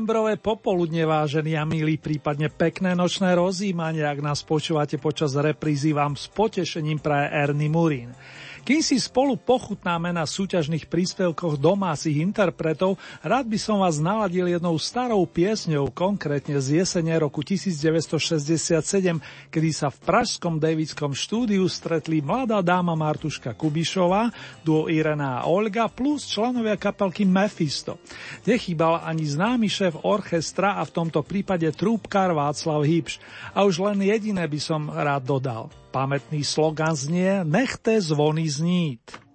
Novembrové popoludne, vážení a milí, prípadne pekné nočné rozímanie, ak nás počúvate počas reprízy, vám s potešením praje Ernie Murín. Kým si spolu pochutnáme na súťažných príspevkoch domácich interpretov, rád by som vás naladil jednou starou piesňou, konkrétne z jesene roku 1967, kedy sa v pražskom Davidskom štúdiu stretli mladá dáma Martuška Kubišová, duo Irena a Olga plus členovia kapelky Mephisto. Nechýbal ani známy šéf orchestra a v tomto prípade trúbkár Václav Hybš. A už len jediné by som rád dodal. Pamätný slogan znie Nechte zvony znít.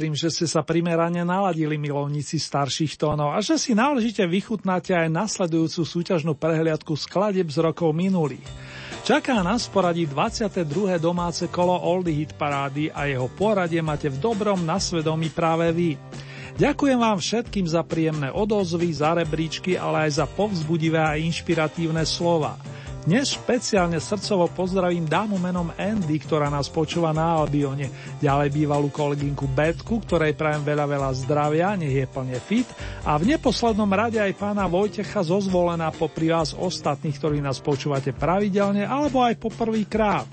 Verím, že ste sa primerane naladili milovníci starších tónov a že si náležite vychutnáte aj nasledujúcu súťažnú prehliadku skladeb z rokov minulých. Čaká nás poradí 22. domáce kolo Oldie Hit parády a jeho poradie máte v dobrom nasvedomí práve vy. Ďakujem vám všetkým za príjemné odozvy, za rebríčky, ale aj za povzbudivé a inšpiratívne slova. Dnes špeciálne srdcovo pozdravím dámu menom Andy, ktorá nás počúva na Albione, ďalej bývalú kolegynku Betku, ktorej prajem veľa veľa zdravia, nech je plne fit a v neposlednom rade aj pána Vojtecha zozvolená popri vás ostatných, ktorí nás počúvate pravidelne alebo aj po prvý krát.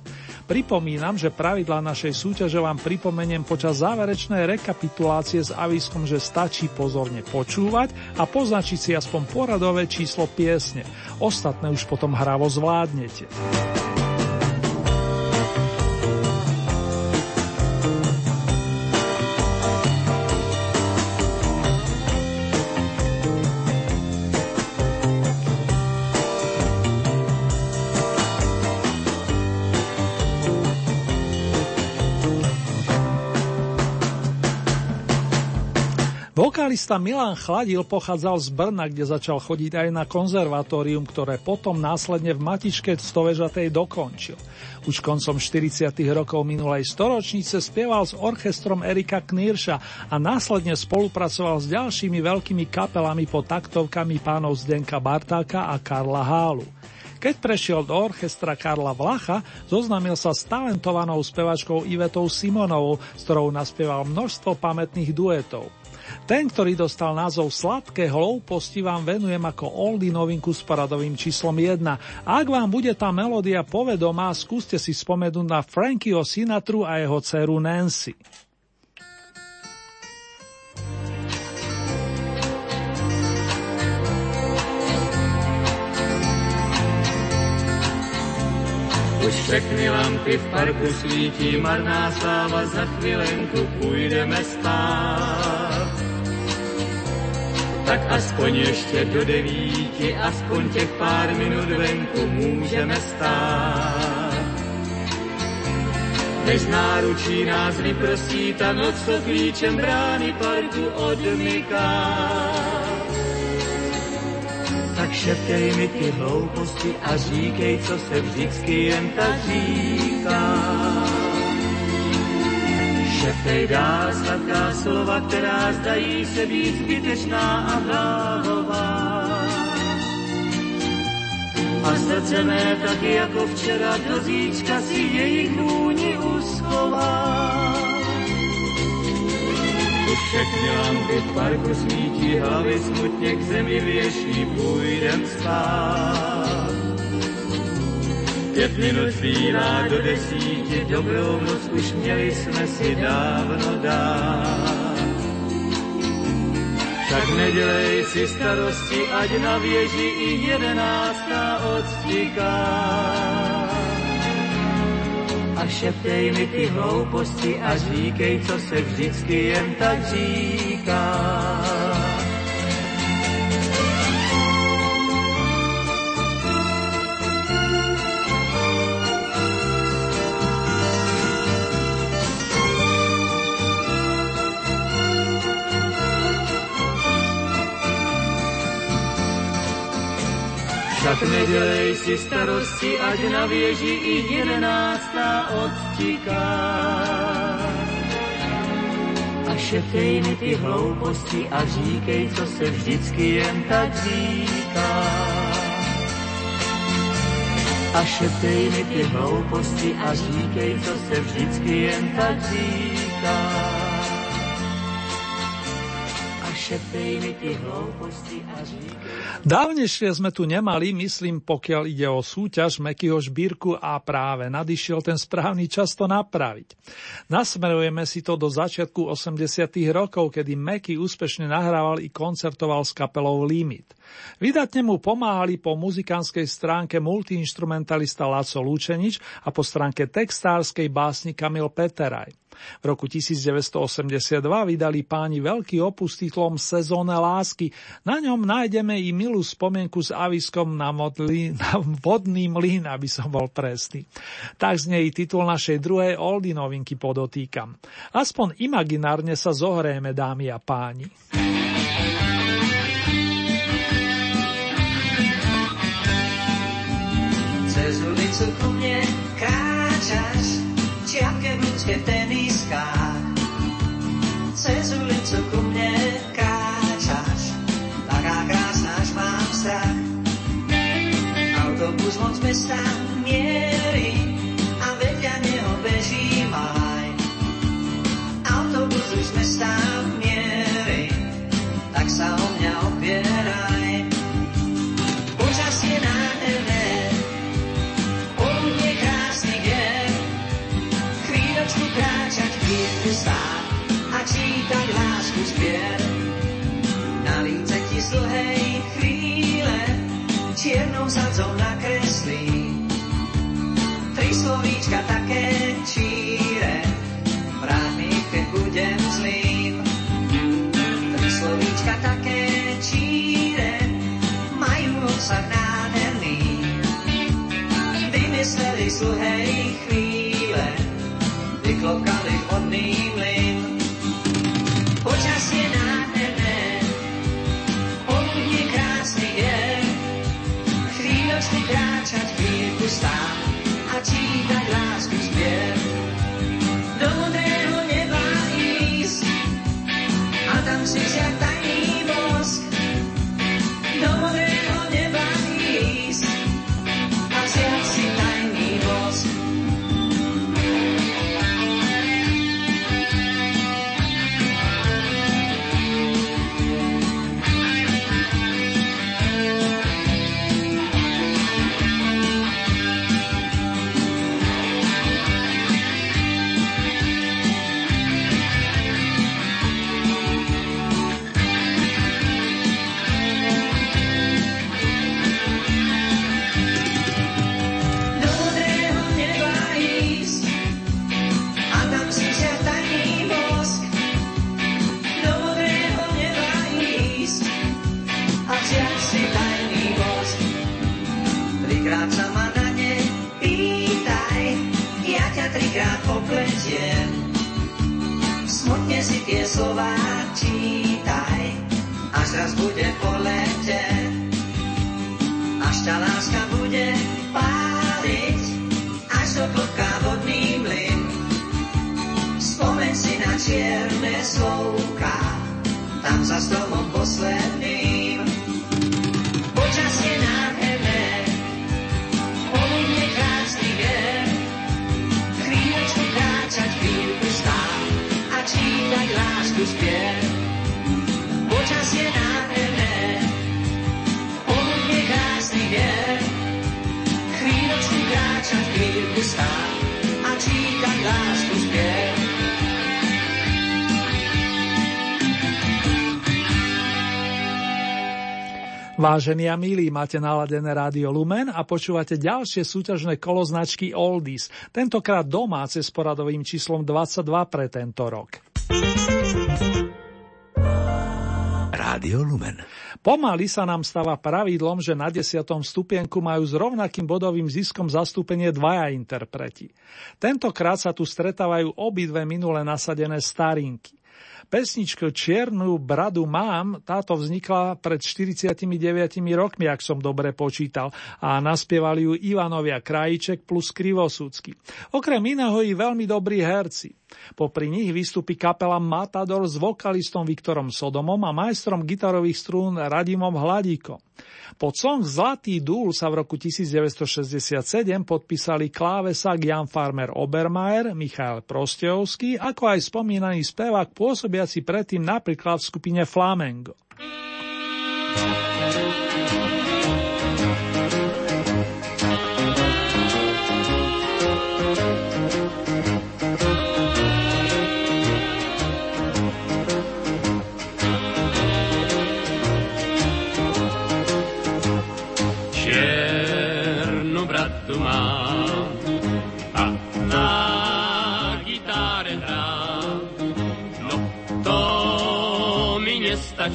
Pripomínam, že pravidla našej súťaže vám pripomeniem počas záverečnej rekapitulácie s aviskom, že stačí pozorne počúvať a poznačiť si aspoň poradové číslo piesne. Ostatné už potom hravo zvládnete. Vokalista Milan Chladil pochádzal z Brna, kde začal chodiť aj na konzervatórium, ktoré potom následne v Matičke stovežatej dokončil. Už koncom 40. rokov minulej storočnice spieval s orchestrom Erika Knírša a následne spolupracoval s ďalšími veľkými kapelami pod taktovkami pánov Zdenka Bartáka a Karla Hálu. Keď prešiel do orchestra Karla Vlacha, zoznámil sa s talentovanou spevačkou Ivetou Simonovou, s ktorou naspieval množstvo pamätných duetov. Ten, ktorý dostal názov Sladké hlouposti, vám venujem ako oldy novinku s paradovým číslom 1. A ak vám bude tá melódia povedomá, skúste si spomenúť na Frankieho Sinatru a jeho dceru Nancy. Už všechny lampy v parku svítí, marná sláva, za chvilenku půjdeme spát. Tak aspoň ještě do devíti, aspoň těch pár minut venku můžeme stát. Než náručí nás vyprosí ta noc, co klíčem brány parku odmyká tak šeptej mi ty hlouposti a říkej, co se vždycky jen tak říká. Šeptej dál sladká slova, která zdají se být zbytečná a hláhová. A srdce mé taky jako včera do zítřka si jejich vůni uschová všechny lampy v parku svítí, hlavy smutně k zemi věší, půjdem spát. Pět minut zbývá do desíti, dobrou noc už měli jsme si dávno dát. Tak nedělej si starosti, ať na věži i jedenáctá odstíká a šeptej mi ty hlouposti a říkej, co se vždycky jen tak říká. Tak nedělej si starosti, ať na věži i jedenáctá odtiká. A šeptej mi ty hlouposti a říkej, co se vždycky jen tak říká. A šeptej mi ty hlouposti a říkej, co se vždycky jen tak říká. Dávnejšie sme tu nemali, myslím, pokiaľ ide o súťaž Mekyho šbírku a práve nadišiel ten správny čas to napraviť. Nasmerujeme si to do začiatku 80 rokov, kedy Meky úspešne nahrával i koncertoval s kapelou Limit. Vydatne mu pomáhali po muzikánskej stránke multiinstrumentalista Laco Lúčenič a po stránke textárskej básni Kamil Peteraj. V roku 1982 vydali páni veľký opus titlom Sezóne lásky. Na ňom nájdeme i milú spomienku s aviskom na, modli, na vodný mlyn, aby som bol presný. Tak znie i titul našej druhej oldy novinky podotýkam. Aspoň imaginárne sa zohrieme, dámy a páni. Moc mesta mierí a čiernou sadzou nakreslí. Tri slovíčka také číre, vráť mi, keď budem zlým. Tri slovíčka také číre, majú obsah nádherný. Vymysleli z dlhej chvíle, vyklokali vhodný mlyn. Slová čítaj, až raz bude po lete. Až ťa láska bude páliť, až do klopka vodný mlyn. Spomeň si na čierne slovka, tam za stromom posledným. Čítať lásku spiev. Počasie nádherné, poludne krásny deň, chvíľočku kráčať, chvíľku stáť a čítať lásku spiev. Vážení a milí, máte naladené rádio Lumen a počúvate ďalšie súťažné kolo značky Oldies, tentokrát domáce s poradovým číslom 22 pre tento rok. Rádio Lumen. Pomaly sa nám stáva pravidlom, že na desiatom stupienku majú s rovnakým bodovým ziskom zastúpenie dvaja interpreti. Tentokrát sa tu stretávajú obidve minule nasadené starinky. Pesničku Čiernu bradu mám, táto vznikla pred 49 rokmi, ak som dobre počítal, a naspievali ju Ivanovia Krajíček plus Krivosúcky. Okrem iného i veľmi dobrí herci. Popri nich vystúpi kapela Matador s vokalistom Viktorom Sodomom a majstrom gitarových strún Radimom Hladíkom. Pod song Zlatý dúl sa v roku 1967 podpísali klávesak Jan Farmer Obermeier, Michael Prostejovský, ako aj spomínaný spevák pôsobiaci predtým napríklad v skupine Flamengo. Čiernu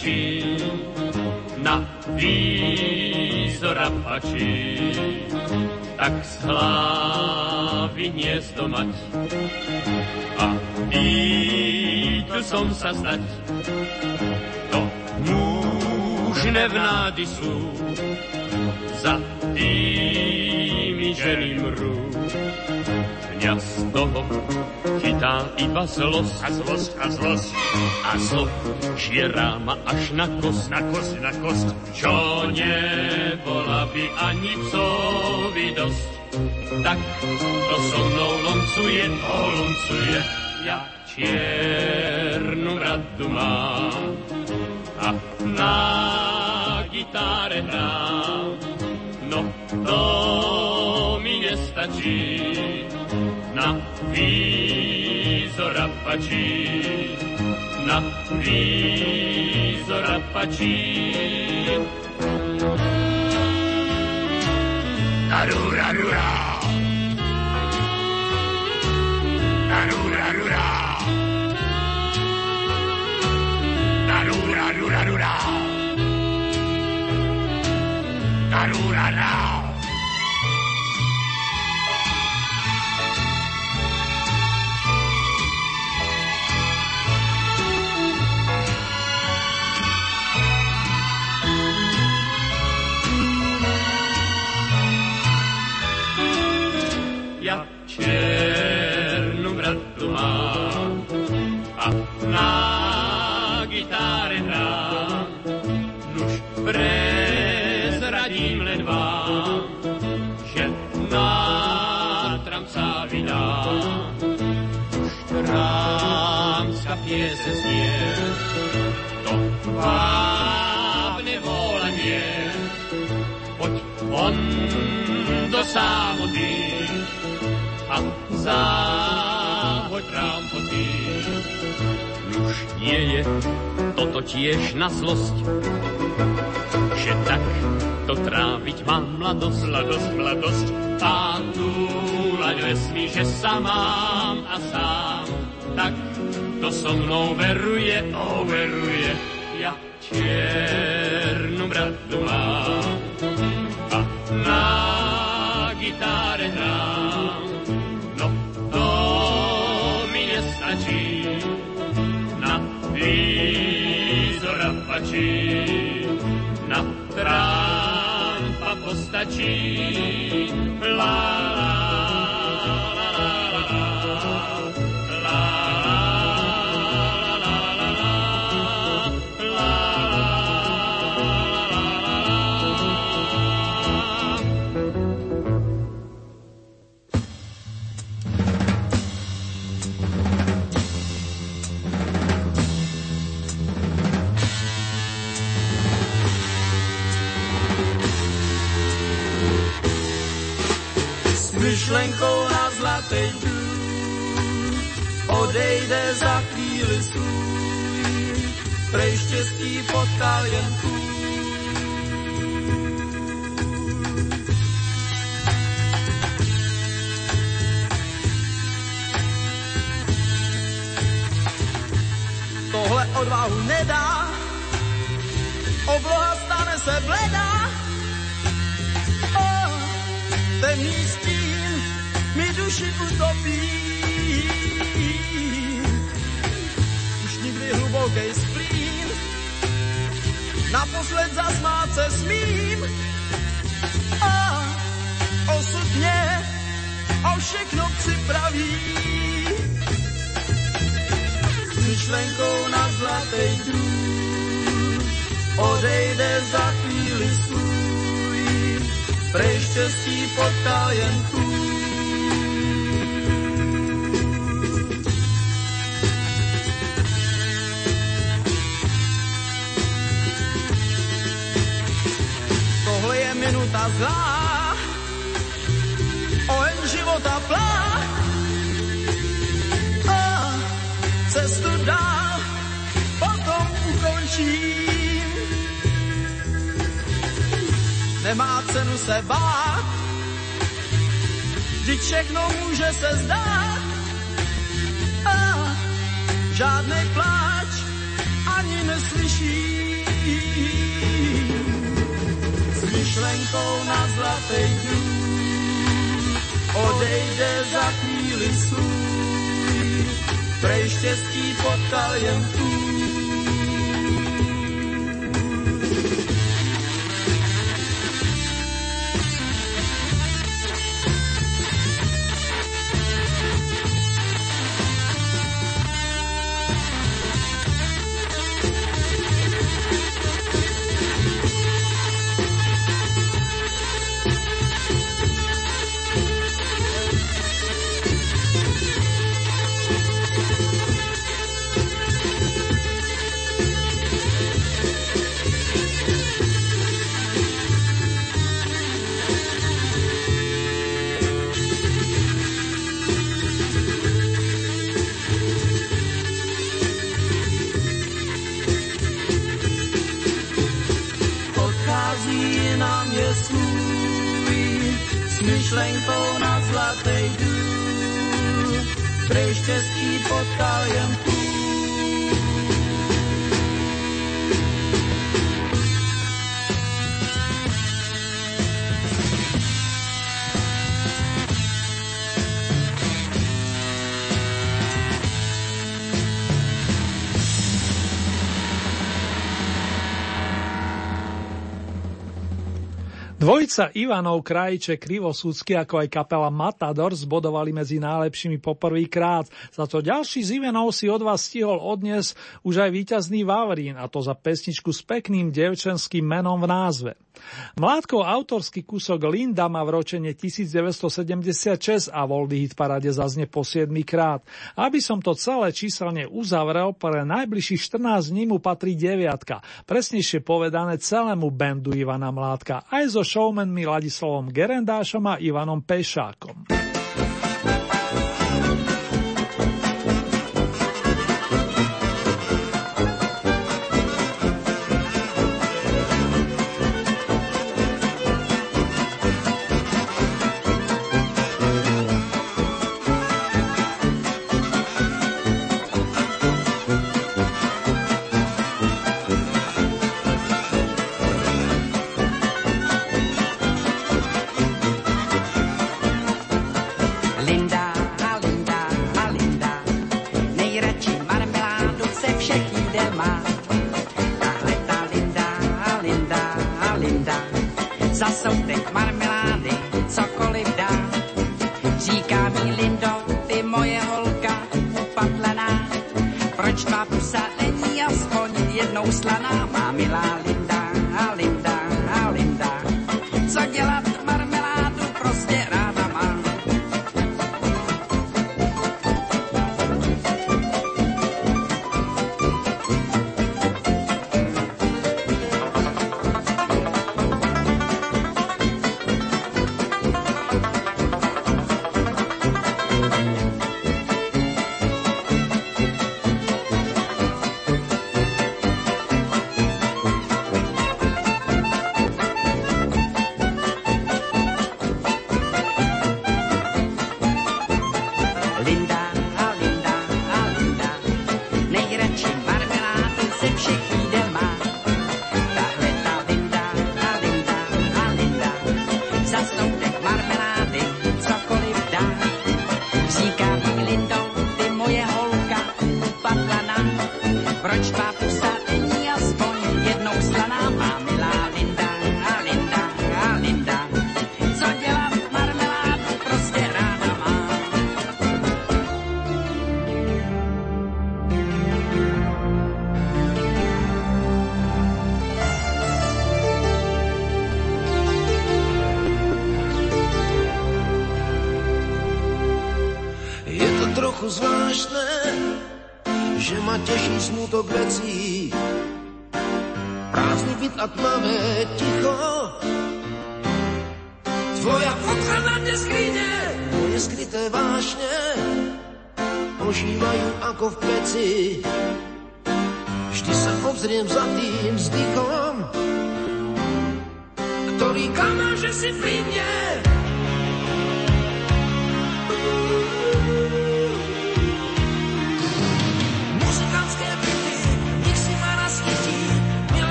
stačí, na výzor apačí, tak z hlavy hniezdo mať a ídu som sa zdať. To mužné vnády sú, za tými želi mrú. Mňa z toho chytá iba zlosť a zlosť a zlosť a zlo žiera ma až na kost, na kost, na kost. čo nebola by ani psovi dosť. Tak to so mnou loncuje, to loncuje, ja čiernu radu mám a na gitáre hrám. No to mi nestačí, na výzor apačí, na výzor apačí. Arura, arura. Arura, arura. Arura, arura, arura. Arura, arura. Piese znie, to vábne volanie. Poď von do samoty, a záhoď rámpoty. Už nie je toto tiež na zlosť, že tak to tráviť mám mladosť, mladosť, mladosť. A túlať vesmí, že sa mám a sám, tak to so mnou veruje, o veruje. Ja čiernu bradu mám a na gitáre hrám. No to mi nestačí, na výzor apačí, na trámpa postačí. La, la, Odejde za chvíli svůj, prej štěstí potkal jen tvůj. Tohle odvahu nedá, obloha stane se bledá, Oh, temný stín mi duši utopí. Nikdy hluboký splín, naposled zasmát se smím. A osud mě o všechno připraví. Myšlenkou na zlatej drům odejde za chvíli svůj prej štěstí potkal jen tvůj. Zlá, oheň života plá. A cestu dál potom ukončím. Nemá cenu se bát, vždyť všechno může se zdát. A žádný pláč ani neslyší. Myšlenkou na zlatej drůl odejde za chvíli svůj. Prej štěstí potkal jen tvůj. Dvojica Ivanov Krajiče Krivosúdsky ako aj kapela Matador zbodovali medzi najlepšími poprvýkrát. Za to ďalší z Ivanov si od vás stihol odnes už aj víťazný Vavrín a to za pesničku s pekným devčenským menom v názve. Mládkov autorský kúsok Linda má v ročene 1976 a Voldy hit parade zazne po 7 krát. Aby som to celé číselne uzavrel, pre najbližších 14 dní mu patrí deviatka, presnejšie povedané celému bandu Ivana Mládka, aj so showmanmi Ladislavom Gerendášom a Ivanom Pešákom.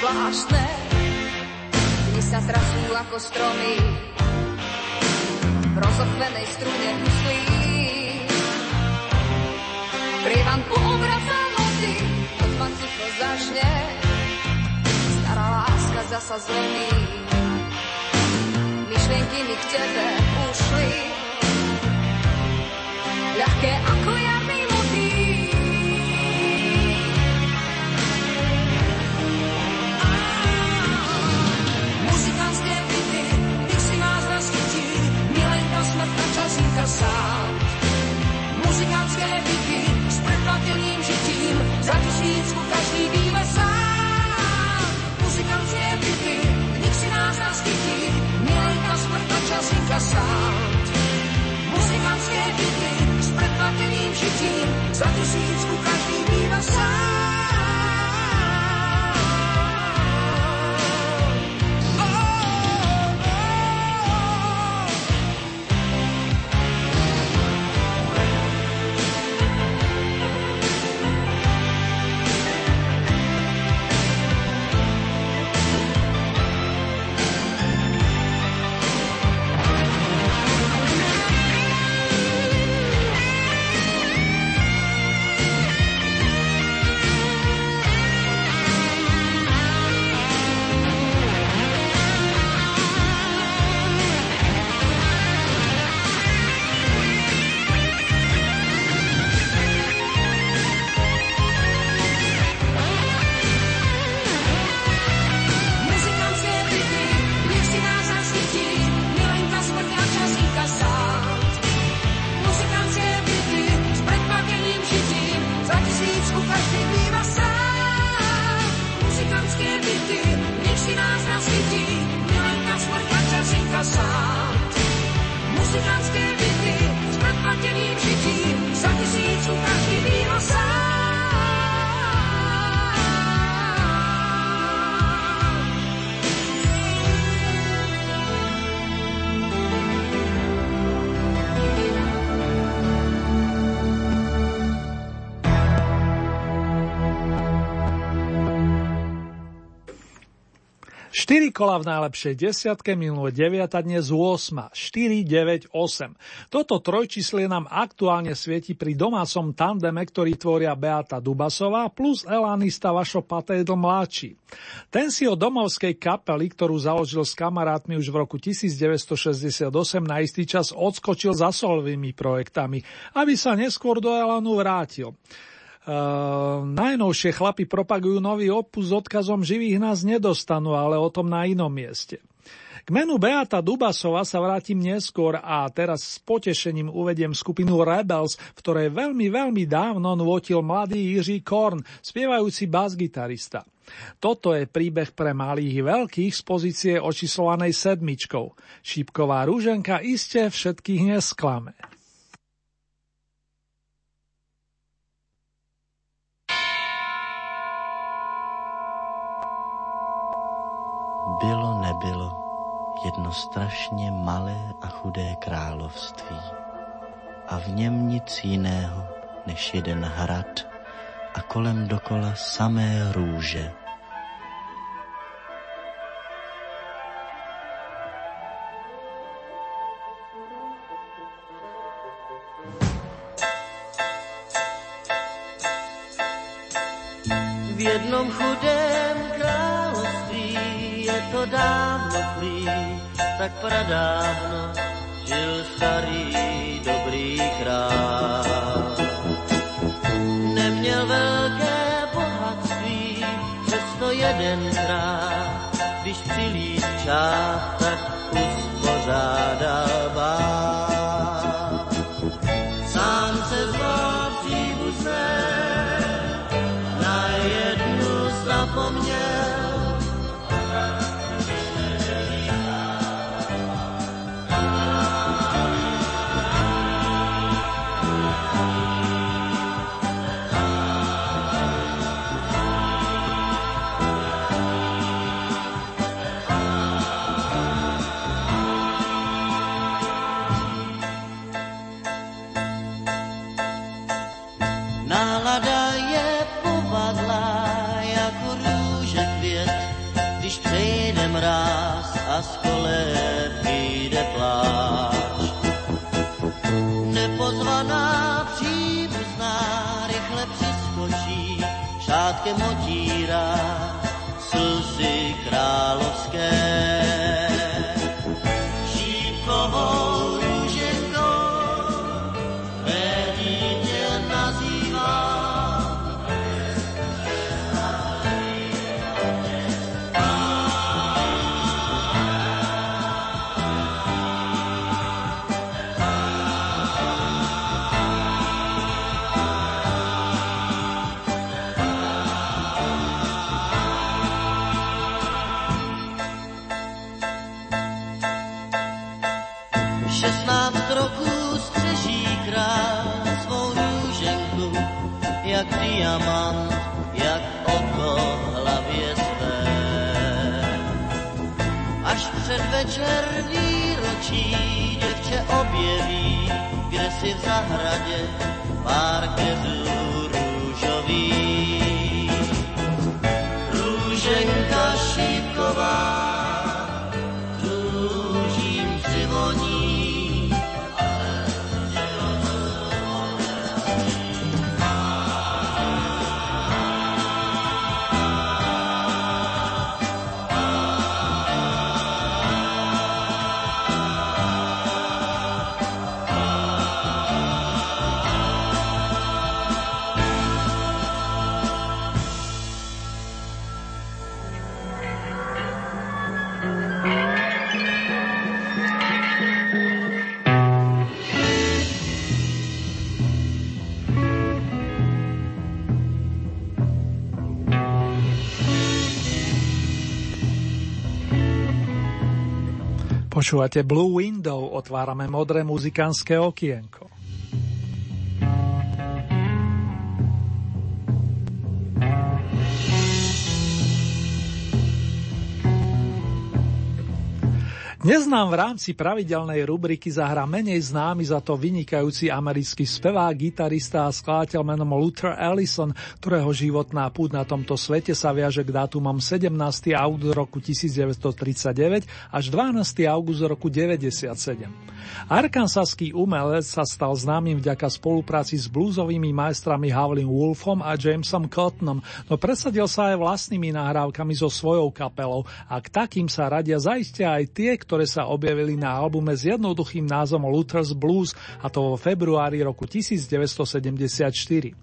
Zvláštne, kdy sa trasú ako stromy v rozochvenej strune huslí. Prievan poobraca noci, ma ticho zažne, stará láska zasa zlomí. Myšlienky mi k tebe ušli, ľahké ako jarný žitím, za tisícku každý býva sám. Kola v najlepšej desiatke, minulé 9 dnes 8, 4, 9, 8. Toto trojčíslie nám aktuálne svieti pri domácom tandeme, ktorý tvoria Beata Dubasová plus Elanista Vašo Patédl mladší. Ten si o domovskej kapely, ktorú založil s kamarátmi už v roku 1968 na istý čas odskočil za solovými projektami, aby sa neskôr do Elanu vrátil. Uh, najnovšie chlapi propagujú nový opus s odkazom živých nás nedostanú, ale o tom na inom mieste. K menu Beata Dubasova sa vrátim neskôr a teraz s potešením uvediem skupinu Rebels, v ktorej veľmi, veľmi dávno nôtil mladý Jiří Korn, spievajúci basgitarista. Toto je príbeh pre malých i veľkých z pozície očíslovanej sedmičkou. Šípková rúženka iste všetkých nesklame. Bylo nebylo jedno strašně malé a chudé království a v něm nic jiného než jeden hrad a kolem dokola samé růže. V jednom chudém dávno plí, tak pradávno žil starý dobrý král. Neměl velké bohatství, přesto jedenkrát, když přilít čát, tak uspořádal bál. Počúvate Blue Window, otvárame modré muzikánske okienko. Dnes nám v rámci pravidelnej rubriky zahra menej známy za to vynikajúci americký spevák, gitarista a skladateľ menom Luther Ellison, ktorého životná púd na tomto svete sa viaže k dátumom 17. august roku 1939 až 12. august roku 1997. Arkansaský umelec sa stal známym vďaka spolupráci s bluesovými majstrami Howlin Wolfom a Jamesom Cottonom, no presadil sa aj vlastnými nahrávkami so svojou kapelou a k takým sa radia zaiste aj tie, ktoré sa objavili na albume s jednoduchým názvom Luther's Blues a to vo februári roku 1974.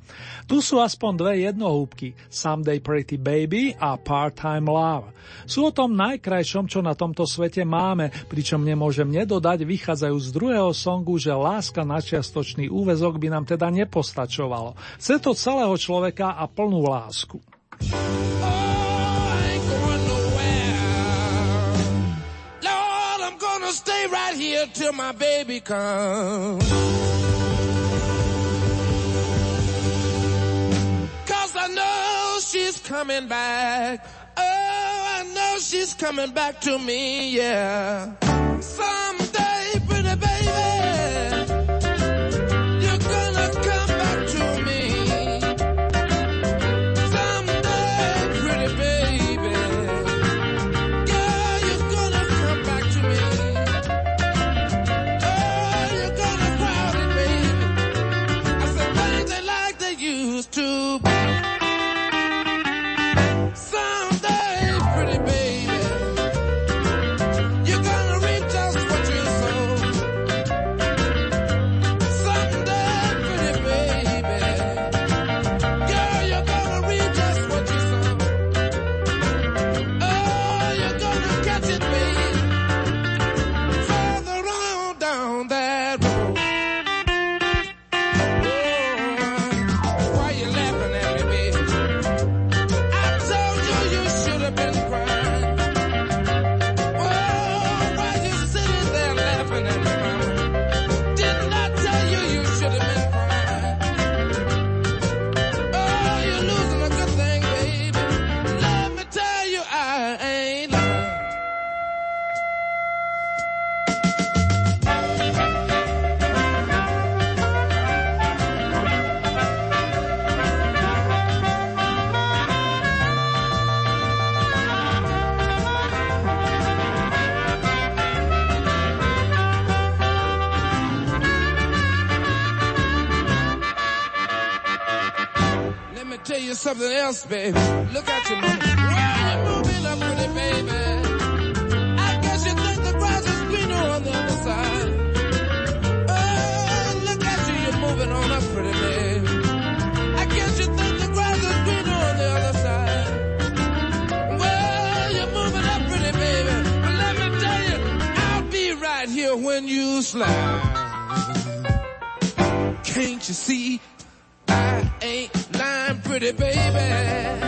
Tu sú aspoň dve jednohúbky, Someday Pretty Baby a Part-Time Love. Sú o tom najkrajšom, čo na tomto svete máme, pričom nemôžem nedodať, vychádzajú z druhého songu, že láska na čiastočný úvezok by nám teda nepostačovalo. Chce to celého človeka a plnú lásku. stay right here till my baby comes. Cause I know she's coming back. Oh, I know she's coming back to me, yeah. Someday, else, baby. Look at your mama. Well, you're moving up pretty, baby. I guess you think the grass is greener on the other side. Oh, look at you, you're moving on up pretty, baby. I guess you think the grass is greener on the other side. Well, you're moving up pretty, baby. But let me tell you, I'll be right here when you slide. Can't you see? I ain't lying, pretty baby.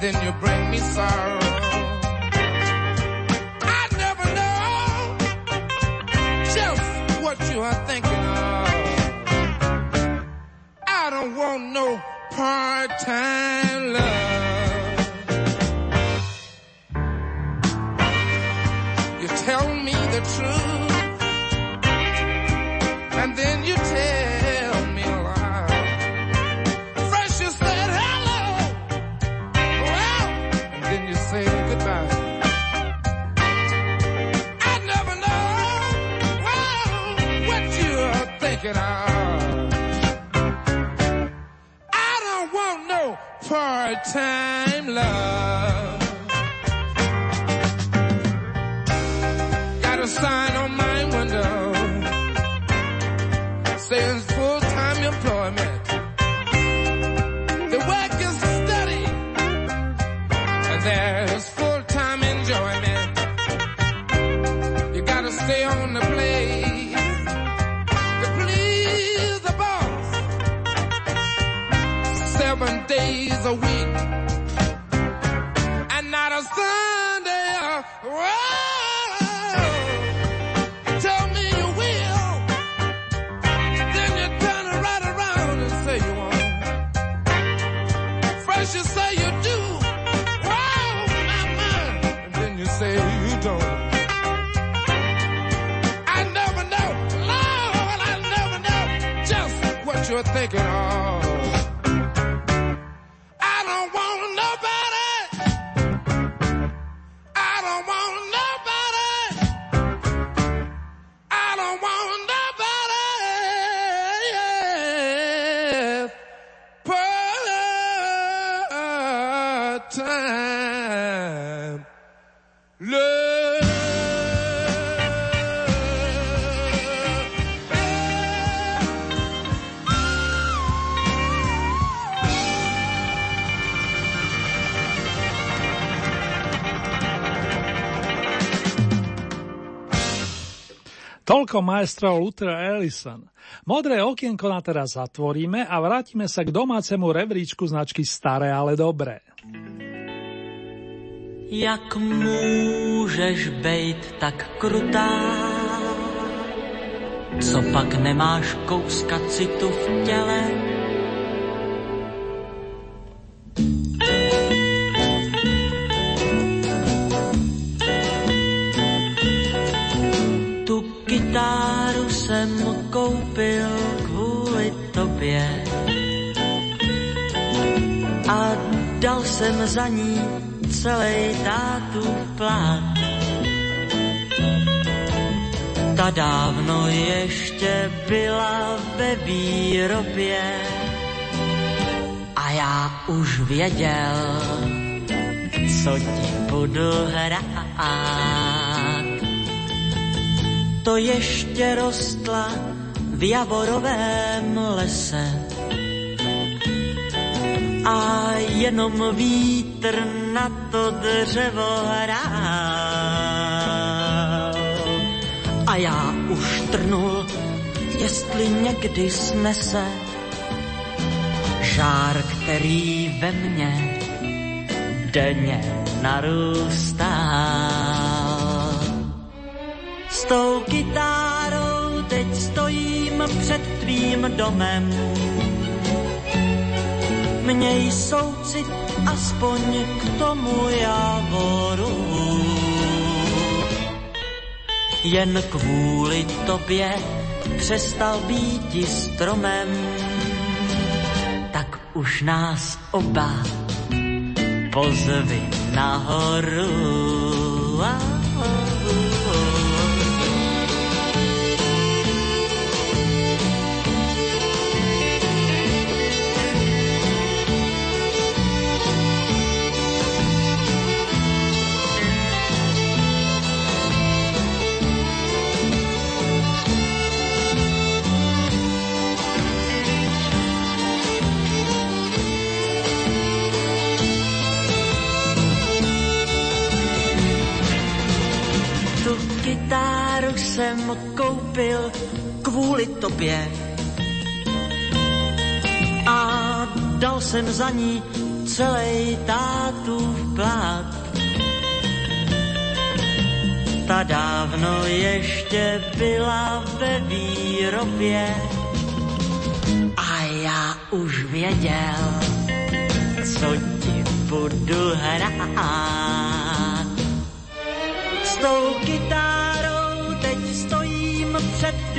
Then you bring me sorrow. I never know just what you are thinking of. I don't want no part-time love. You tell me the truth, and then you part-time making Toľko maestro Luther Ellison. Modré okienko na teraz zatvoríme a vrátime sa k domácemu rebríčku značky Staré, ale dobré. Jak můžeš bejt tak krutá? Co pak nemáš kouska citu v těle? Jsem za ní celý tátu plán. Ta dávno ještě byla ve výrobě a já už věděl, co ti budu hrát. To ještě rostla v javorovém lese a jenom vítr na to dřevo hrál. A já už trnul, jestli někdy snese žár, který ve mně denně narůstá. S tou kytárou teď stojím před tvým domem Měj soucit aspoň k tomu javoru. Jen kvůli tobě přestal být stromem, tak už nás oba pozvi nahoru. Ah. Jsem koupil kvůli tobě. A dal jsem za ní celý tátův plát. Ta dávno ještě byla ve výrobě a já už věděl, co ti budu hrát. S tou kytárou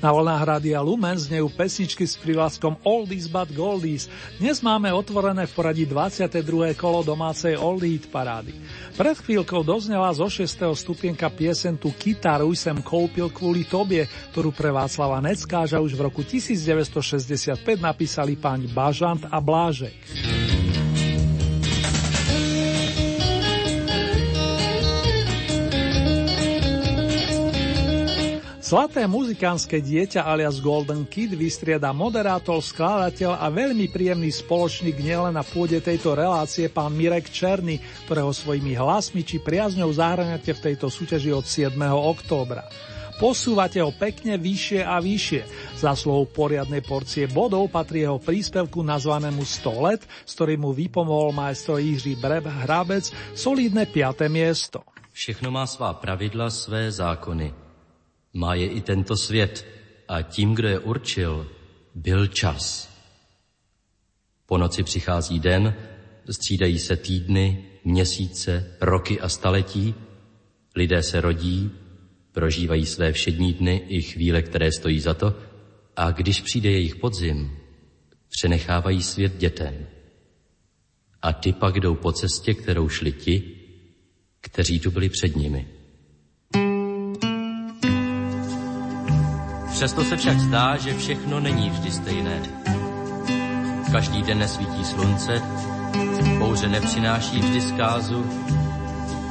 Na vlnách Rádia Lumen znejú pesničky s privlaskom Oldies but Goldies. Dnes máme otvorené v poradí 22. kolo domácej Old Hit parády. Pred chvíľkou doznela zo 6. stupienka piesen tu Kytaru sem koupil kvôli tobie, ktorú pre Václava Neckáža už v roku 1965 napísali páni Bažant a Blážek. Zlaté muzikánske dieťa alias Golden Kid vystrieda moderátor, skladateľ a veľmi príjemný spoločník nielen na pôde tejto relácie pán Mirek Černy, ktorého svojimi hlasmi či priazňou zahraniate v tejto súťaži od 7. októbra. Posúvate ho pekne vyššie a vyššie. Za poriadnej porcie bodov patrí jeho príspevku nazvanému 100 let, s ktorým mu vypomohol majstro Jiří Breb Hrabec, solidné 5. miesto. Všechno má svá pravidla, své zákony. Má je i tento svět a tím, kdo je určil, byl čas. Po noci přichází den, střídají se týdny, měsíce, roky a staletí, lidé se rodí, prožívají své všední dny i chvíle, které stojí za to, a když přijde jejich podzim, přenechávají svět dětem. A ty pak jdou po cestě, kterou šli ti, kteří tu byli před nimi. Přesto se však zdá, že všechno není vždy stejné. Každý den nesvítí slunce, bouře nepřináší vždy zkázu,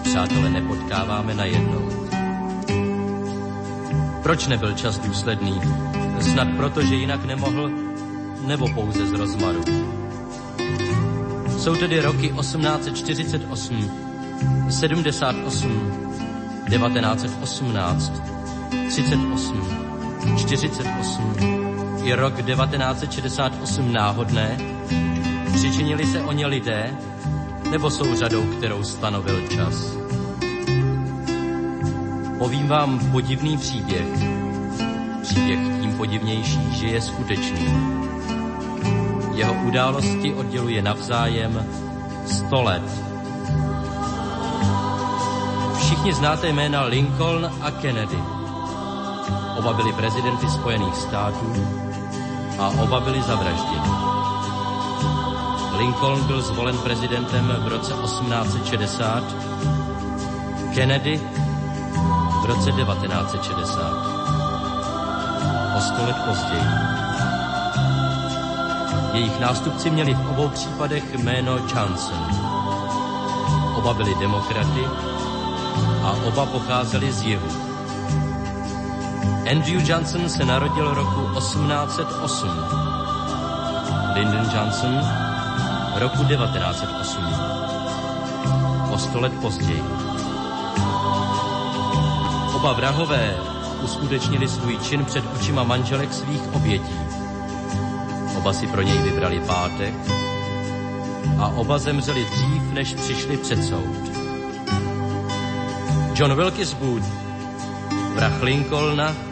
přátelé nepotkáváme na jednou. Proč nebyl čas důsledný? Snad proto, že jinak nemohl, nebo pouze z rozmaru. Jsou tedy roky 1848, 78, 1918, 38, 48 i rok 1968 náhodné? Přičinili se o ně lidé, nebo jsou řadou, kterou stanovil čas? Povím vám podivný příběh. Příběh tím podivnější, že je skutečný. Jeho události odděluje navzájem 100 let. Všichni znáte jména Lincoln a Kennedy. Oba byli prezidenty Spojených států a oba byli zavražděni. Lincoln byl zvolen prezidentem v roce 1860, Kennedy v roce 1960. O sto let později. Jejich nástupci měli v obou případech jméno Johnson. Oba byli demokraty a oba pocházeli z jihu. Andrew Johnson se narodil roku 1808. Lyndon Johnson roku 1908. O sto let později. Oba vrahové uskutečnili svůj čin před očima manželek svých obětí. Oba si pro něj vybrali pátek a oba zemřeli dřív, než přišli před soud. John Wilkes Booth, vrah Lincolna,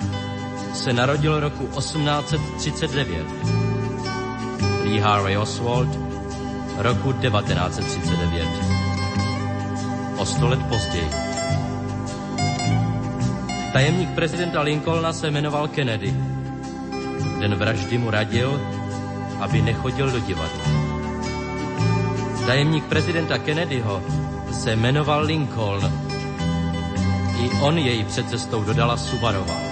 se narodil roku 1839. Lee Harvey Oswald roku 1939. O sto let později. Tajemník prezidenta Lincolna se jmenoval Kennedy. Den vraždy mu radil, aby nechodil do divadla. Tajemník prezidenta Kennedyho se jmenoval Lincoln. I on jej před cestou dodala Subarová.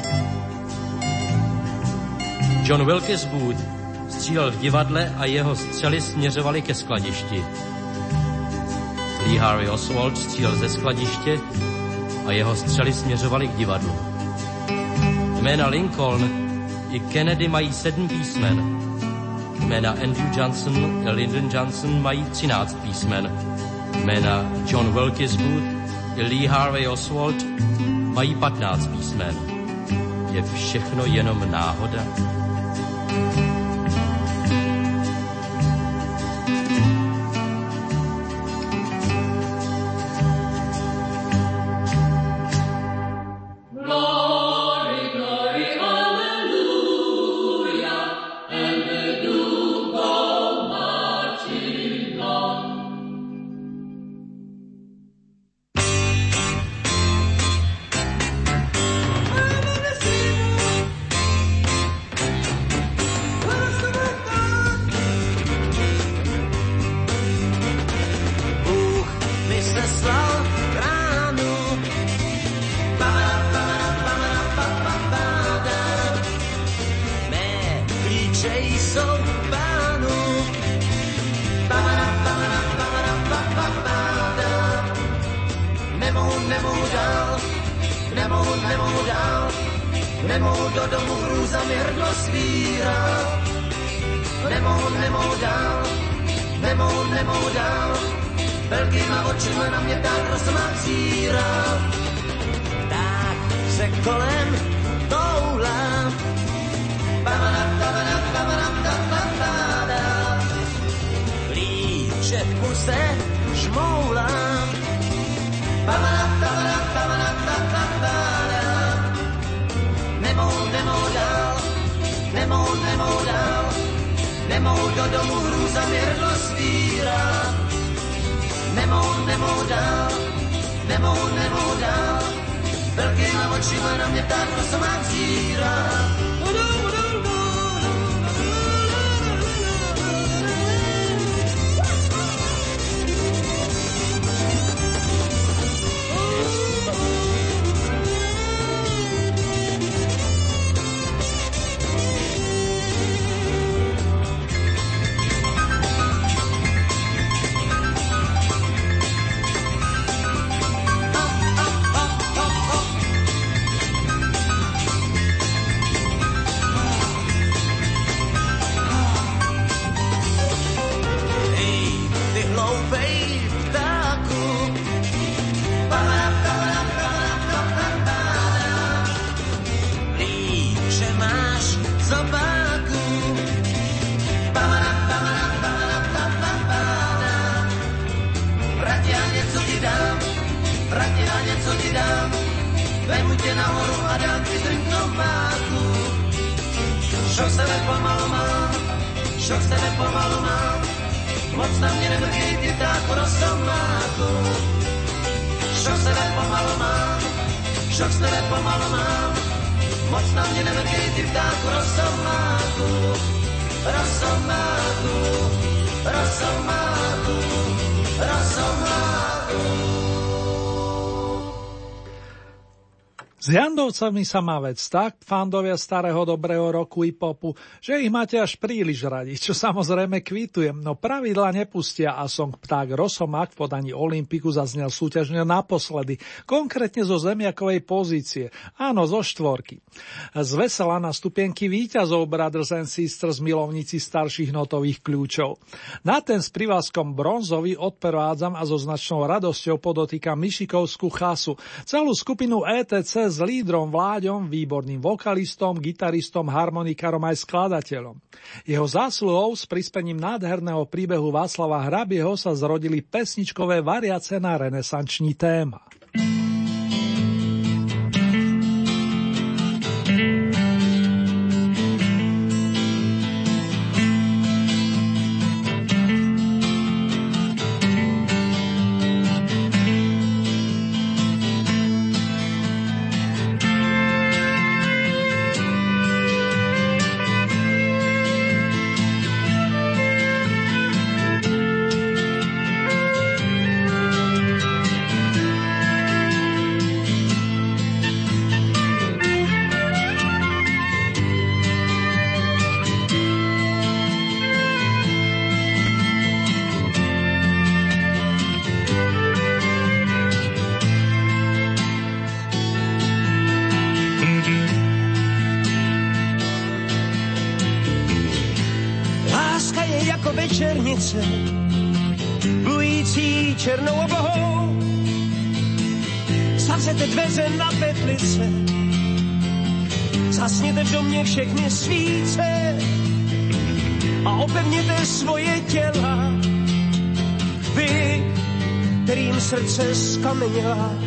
John Wilkes Booth střílel v divadle a jeho střely směřovaly ke skladišti. Lee Harvey Oswald střílel ze skladiště a jeho střely směřovaly k divadlu. Jména Lincoln i Kennedy mají sedm písmen. Jména Andrew Johnson a Lyndon Johnson mají třináct písmen. Jména John Wilkes Booth i Lee Harvey Oswald mají patnáct písmen. Je všechno jenom náhoda? Thank you. Rosomáku. S Jandovcami sa má vec tak, fandovia starého dobrého roku i popu, že ich máte až príliš radi, čo samozrejme kvitujem, no pravidla nepustia a song Pták Rosomak v podaní Olympiku zaznel súťažne naposledy, konkrétne zo zemiakovej pozície, áno, zo štvorky. Z vesela na stupienky víťazov Brothers and Sisters milovníci starších notových kľúčov. Na ten s privázkom bronzový odperádzam a so značnou radosťou podotýkam Mišikovskú chasu, celú skupinu ETC s lídrom Vláďom, výborným vokalistom, gitaristom, harmonikarom aj skladateľom. Jeho zásluhou s prispením nádherného príbehu Václava Hrabieho sa zrodili pesničkové variace na renesanční téma. Srdce skamenila, Love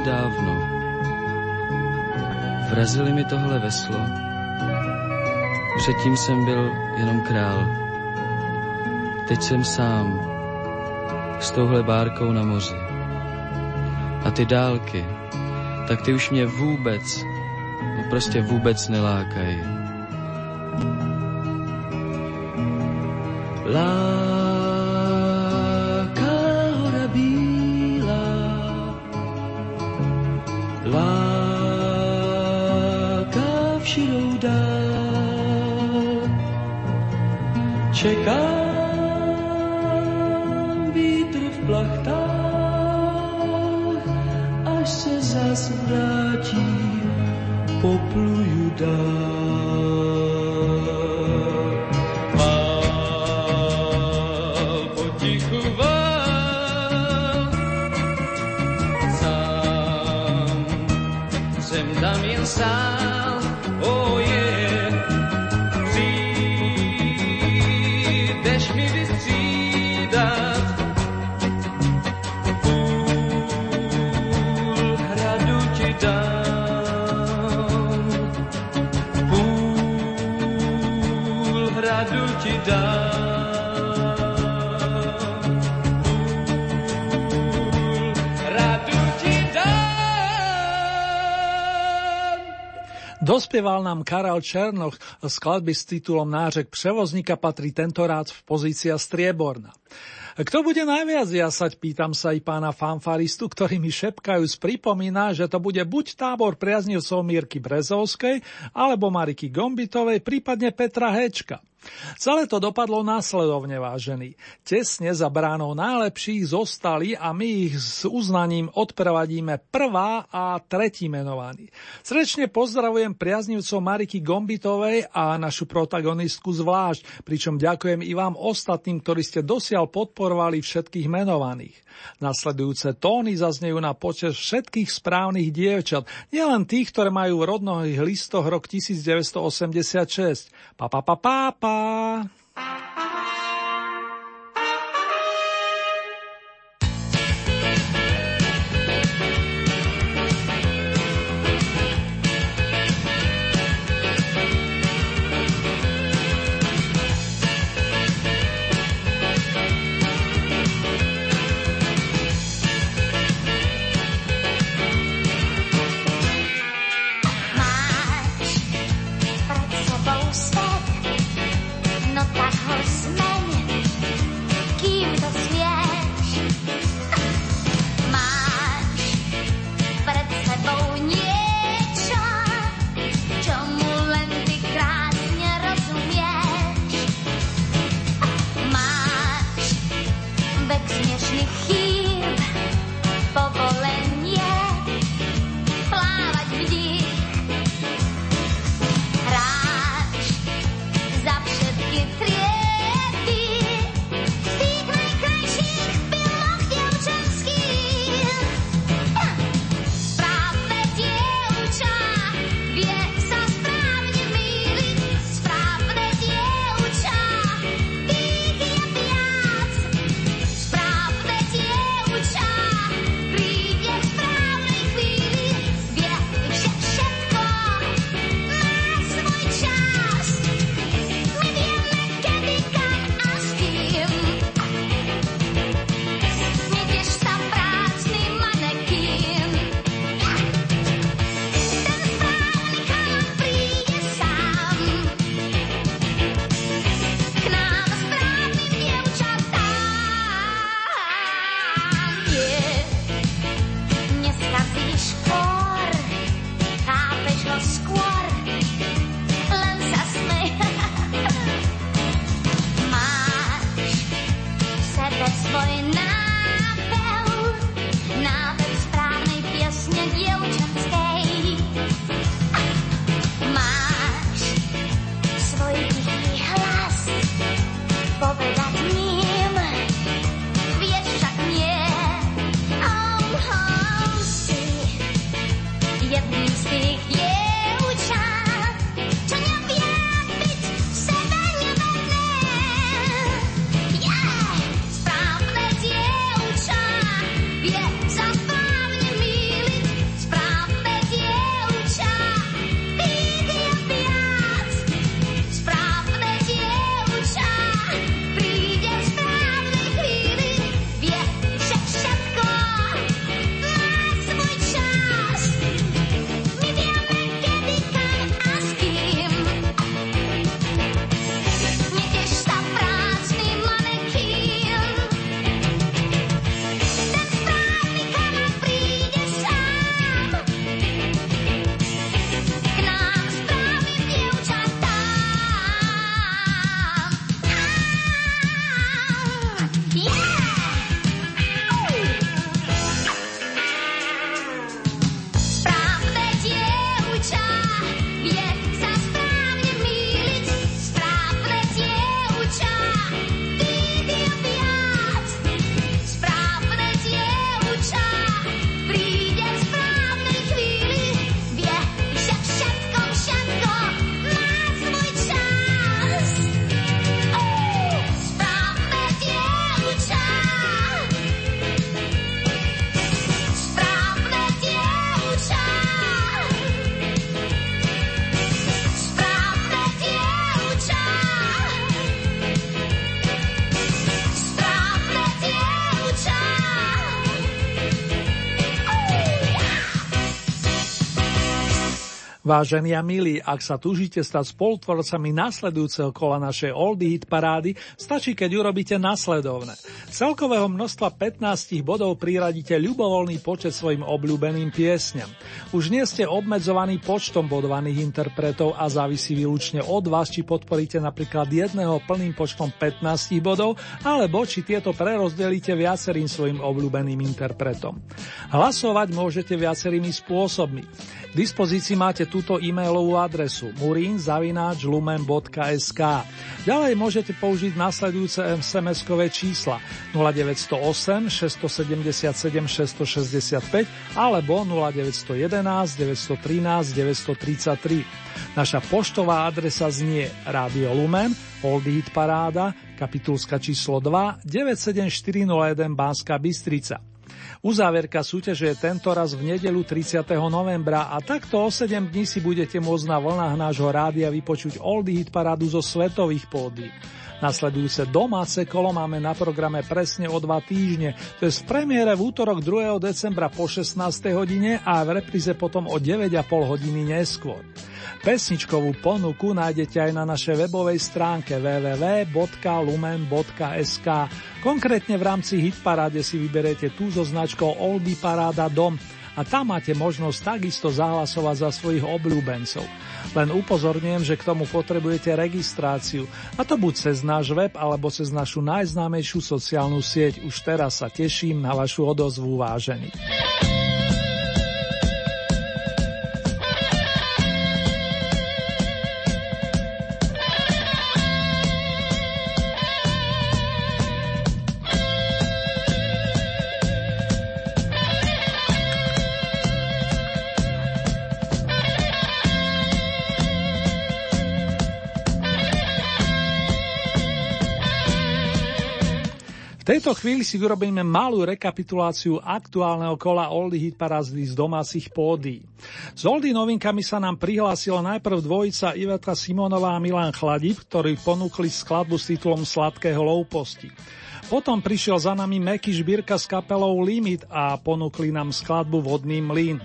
dávno, vrazili mi tohle veslo, předtím jsem byl jenom král. Teď jsem sám, s touhle bárkou na moři. A ty dálky, tak ty už mě vůbec, no prostě vůbec nelákají. Láka Dospieval nám Karel Černoch skladby s titulom Nářek převozníka patrí tentorád v pozícia strieborna. Kto bude najviac jasať, pýtam sa i pána fanfaristu, ktorý mi šepkajúc pripomína, že to bude buď tábor priaznivcov Mírky Brezovskej, alebo Mariky Gombitovej, prípadne Petra Hečka. Celé to dopadlo následovne, vážení. Tesne za bránou najlepších zostali a my ich s uznaním odprevadíme prvá a tretí menovaní. Srdečne pozdravujem priaznivcov Mariky Gombitovej a našu protagonistku zvlášť, pričom ďakujem i vám ostatným, ktorí ste dosiaľ podporovali všetkých menovaných. Nasledujúce tóny zaznejú na počet všetkých správnych dievčat, nielen tých, ktoré majú v rodnových listoch rok 1986. Pa, pa, pa, pa, pa. Vážení a milí, ak sa túžite stať spolutvorcami nasledujúceho kola našej Oldie Hit parády, stačí, keď urobíte nasledovné. celkového množstva 15 bodov priradíte ľubovoľný počet svojim obľúbeným piesňam. Už nie ste obmedzovaní počtom bodovaných interpretov a závisí výlučne od vás, či podporíte napríklad jedného plným počtom 15 bodov, alebo či tieto prerozdelíte viacerým svojim obľúbeným interpretom. Hlasovať môžete viacerými spôsobmi. K dispozícii máte túto e-mailovú adresu murinzavináčlumen.sk Ďalej môžete použiť nasledujúce SMS-kové čísla 0908 677 665 alebo 0911 913 933. Naša poštová adresa znie Radio Lumen, Old Hit Paráda, kapitulska číslo 2, 97401 Banska Bystrica. Uzáverka súťaže je tento raz v nedelu 30. novembra a takto o 7 dní si budete môcť na vlnách nášho rádia vypočuť Oldie Hit parádu zo svetových pódy. Nasledujúce domáce kolo máme na programe presne o dva týždne, to je v premiére v útorok 2. decembra po 16. hodine a v repríze potom o 9,5 hodiny neskôr. Pesničkovú ponuku nájdete aj na našej webovej stránke www.lumen.sk. Konkrétne v rámci Hitparáde si vyberete tú so značkou Oldie Paráda Dom a tam máte možnosť takisto zahlasovať za svojich obľúbencov. Len upozorňujem, že k tomu potrebujete registráciu, a to buď cez náš web, alebo cez našu najznámejšiu sociálnu sieť. Už teraz sa teším na vašu odozvu vážení. Tejto chvíli si urobíme malú rekapituláciu aktuálneho kola Oldie Hit Parazdy z domácich pódy. S Oldie novinkami sa nám prihlásila najprv dvojica Iveta Simonová a Milan Chladib, ktorí ponúkli skladbu s titulom Sladkého louposti. Potom prišiel za nami Meky Žbírka s kapelou Limit a ponúkli nám skladbu Vodný mlín.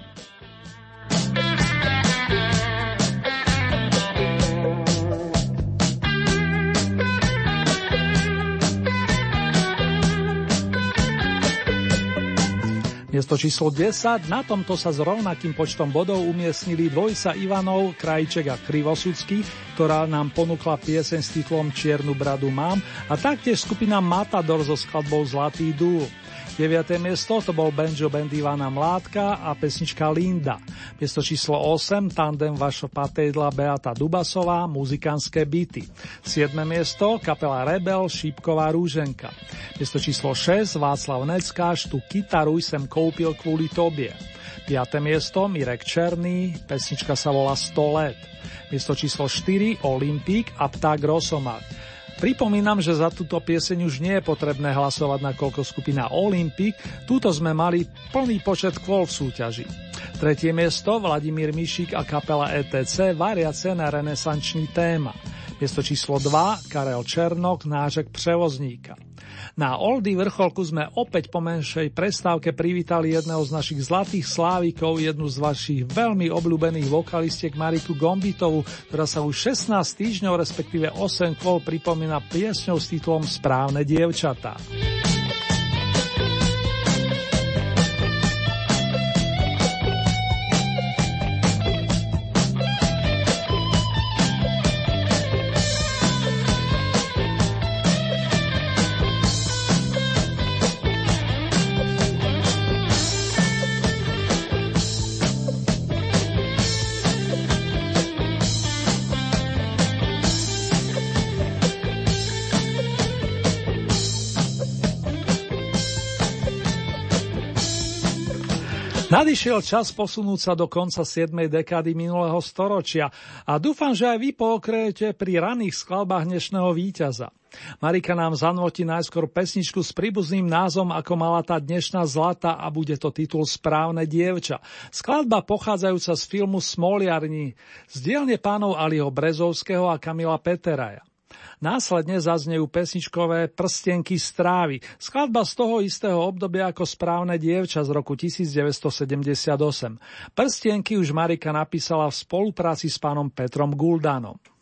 Miesto číslo 10, na tomto sa s rovnakým počtom bodov umiestnili dvojca Ivanov, Krajček a Krivosudský, ktorá nám ponúkla pieseň s titulom Čiernu bradu mám a taktiež skupina Matador so skladbou Zlatý dúl. 9. miesto to bol banjo band Ivana Mládka a pesnička Linda. Miesto číslo 8 tandem Vašo Patejdla Beata Dubasová, muzikánske byty. 7. miesto kapela Rebel Šípková Rúženka. Miesto číslo 6 Václav Neckáš, tu kytaru sem koupil kvôli tobie. 5. miesto Mirek Černý, pesnička sa volá 100 let. Miesto číslo 4 Olympik a Pták Rosomák. Pripomínam, že za túto pieseň už nie je potrebné hlasovať na koľko skupina Olympic, túto sme mali plný počet kvôl v súťaži. Tretie miesto Vladimír Mišík a kapela ETC variace na renesančný téma. Miesto číslo 2 Karel Černok, nážek prevozníka. Na Oldy vrcholku sme opäť po menšej prestávke privítali jedného z našich zlatých slávikov, jednu z vašich veľmi obľúbených vokalistiek Mariku Gombitovu, ktorá sa už 16 týždňov, respektíve 8 kôl pripomína piesňou s titulom Správne dievčatá. Nadišiel čas posunúť sa do konca 7. dekády minulého storočia a dúfam, že aj vy pookrejete pri raných skladbách dnešného víťaza. Marika nám zanotí najskôr pesničku s príbuzným názvom ako mala tá dnešná zlata a bude to titul Správne dievča. Skladba pochádzajúca z filmu Smoliarní z dielne pánov Aliho Brezovského a Kamila Peteraja. Následne zaznejú pesničkové Prstienky strávy, skladba z toho istého obdobia ako Správne dievča z roku 1978. Prstienky už Marika napísala v spolupráci s pánom Petrom Guldanom.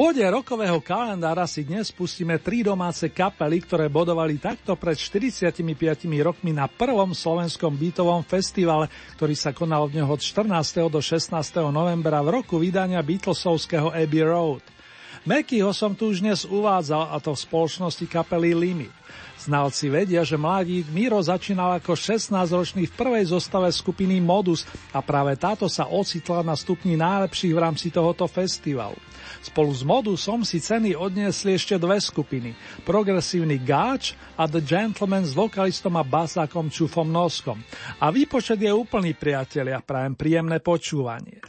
Pôde rokového kalendára si dnes pustíme tri domáce kapely, ktoré bodovali takto pred 45 rokmi na prvom slovenskom bytovom festivale, ktorý sa konal v neho od 14. do 16. novembra v roku vydania Beatlesovského Abbey Road. Mekyho som tu už dnes uvádzal, a to v spoločnosti kapely Limit. Znalci vedia, že mladík Miro začínal ako 16-ročný v prvej zostave skupiny Modus a práve táto sa ocitla na stupni najlepších v rámci tohoto festivalu. Spolu s Modusom si ceny odniesli ešte dve skupiny. Progresívny Gáč a The Gentleman s vokalistom a basákom Čufom Noskom. A výpočet je úplný priatelia, prajem príjemné počúvanie.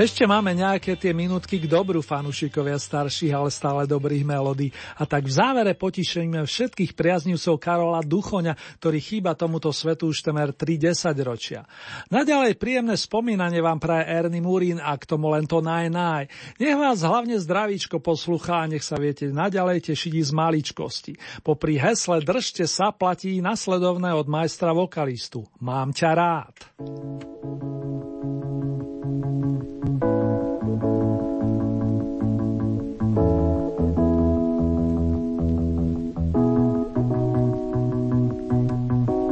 Ešte máme nejaké tie minútky k dobru fanúšikovia starších, ale stále dobrých melódií. A tak v závere potišíme všetkých priaznivcov Karola Duchoňa, ktorý chýba tomuto svetu už temer 30 ročia. Naďalej príjemné spomínanie vám praje Ernie Murín a k tomu len to naj naj. Nech vás hlavne zdravíčko posluchá a nech sa viete naďalej tešiť z maličkosti. Popri hesle držte sa platí nasledovné od majstra vokalistu. Mám ťa rád.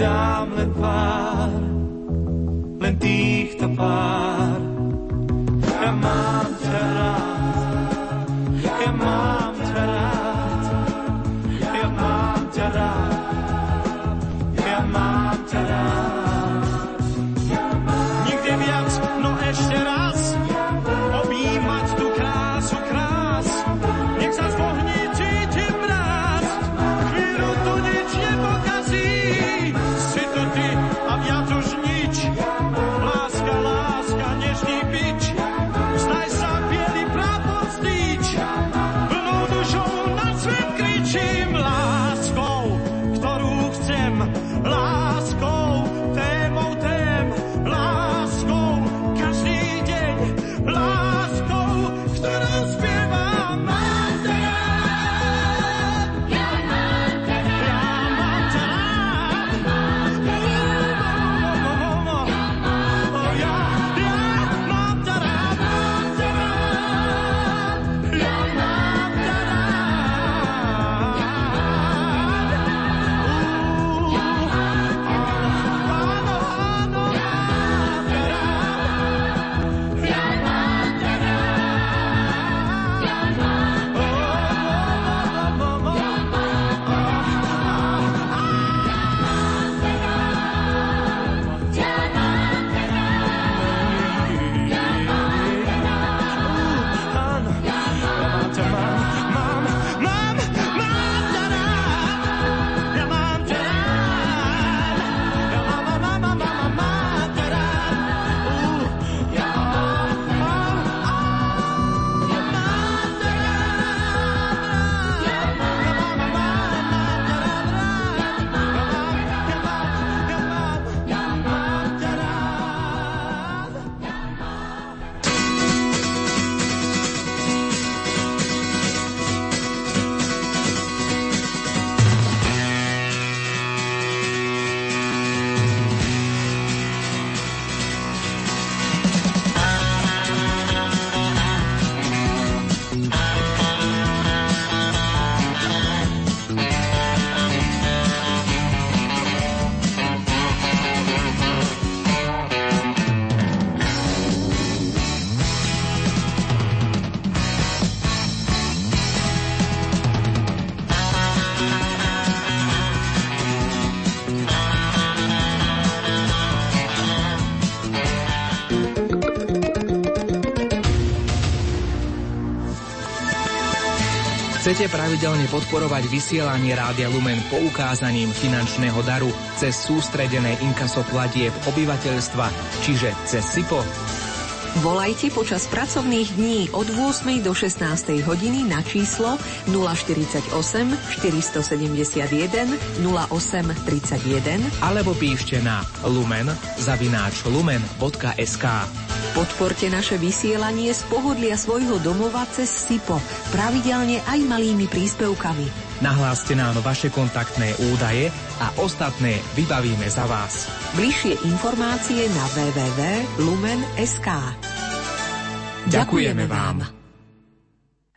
dám len pár, len týchto pár. Chcete pravidelne podporovať vysielanie Rádia Lumen poukázaním finančného daru cez sústredené inkaso platieb obyvateľstva, čiže cez SIPO? Volajte počas pracovných dní od 8. do 16. hodiny na číslo 048 471 0831 alebo píšte na lumen zavináč lumen.sk. Podporte naše vysielanie z pohodlia svojho domova cez SIPO, pravidelne aj malými príspevkami. Nahláste nám vaše kontaktné údaje a ostatné vybavíme za vás. Bližšie informácie na www.lumen.sk Ďakujeme vám.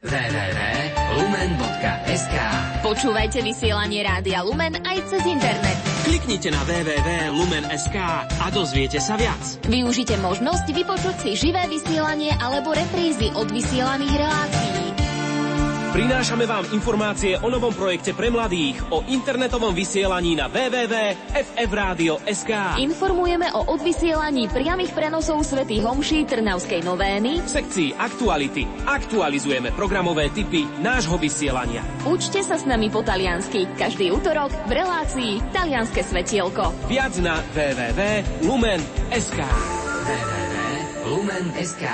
www.lumen.sk Počúvajte vysielanie Rádia Lumen aj cez internet. Kliknite na www.lumen.sk a dozviete sa viac. Využite možnosť vypočuť si živé vysielanie alebo reprízy od vysielaných relácií. Prinášame vám informácie o novom projekte pre mladých, o internetovom vysielaní na www.ffradio.sk. Informujeme o odvysielaní priamých prenosov Svetých Homší Trnavskej novény. V sekcii Aktuality aktualizujeme programové typy nášho vysielania. Učte sa s nami po taliansky každý útorok v relácii Talianske svetielko. Viac na www.lumen.sk www.lumen.sk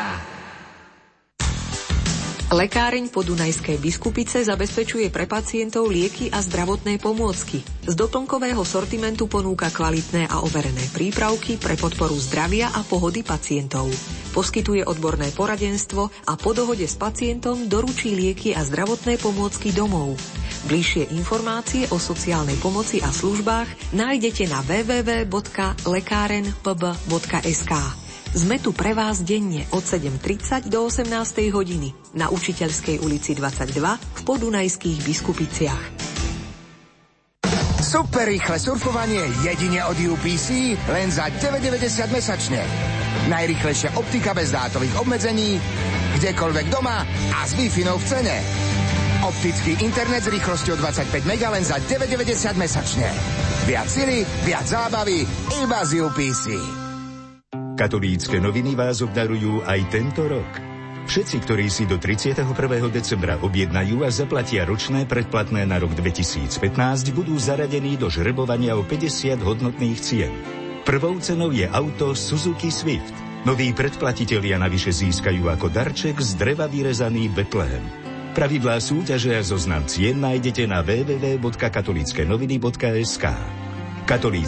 Lekáreň Podunajskej biskupice zabezpečuje pre pacientov lieky a zdravotné pomôcky. Z doplnkového sortimentu ponúka kvalitné a overené prípravky pre podporu zdravia a pohody pacientov. Poskytuje odborné poradenstvo a po dohode s pacientom doručí lieky a zdravotné pomôcky domov. Bližšie informácie o sociálnej pomoci a službách nájdete na www.lekárenpb.sk. Sme tu pre vás denne od 7.30 do 18. hodiny na Učiteľskej ulici 22 v Podunajských Biskupiciach. Super rýchle surfovanie jedine od UPC len za 9,90 mesačne. Najrýchlejšia optika bez dátových obmedzení, kdekoľvek doma a s wi v cene. Optický internet s rýchlosťou 25 MB len za 9,90 mesačne. Viac sily, viac zábavy, iba z UPC. Katolícke noviny vás obdarujú aj tento rok. Všetci, ktorí si do 31. decembra objednajú a zaplatia ročné predplatné na rok 2015, budú zaradení do žrebovania o 50 hodnotných cien. Prvou cenou je auto Suzuki Swift. Noví predplatitelia navyše získajú ako darček z dreva vyrezaný Betlehem. Pravidlá súťaže a zoznam cien nájdete na www.katolíckenoviny.sk. Katolíc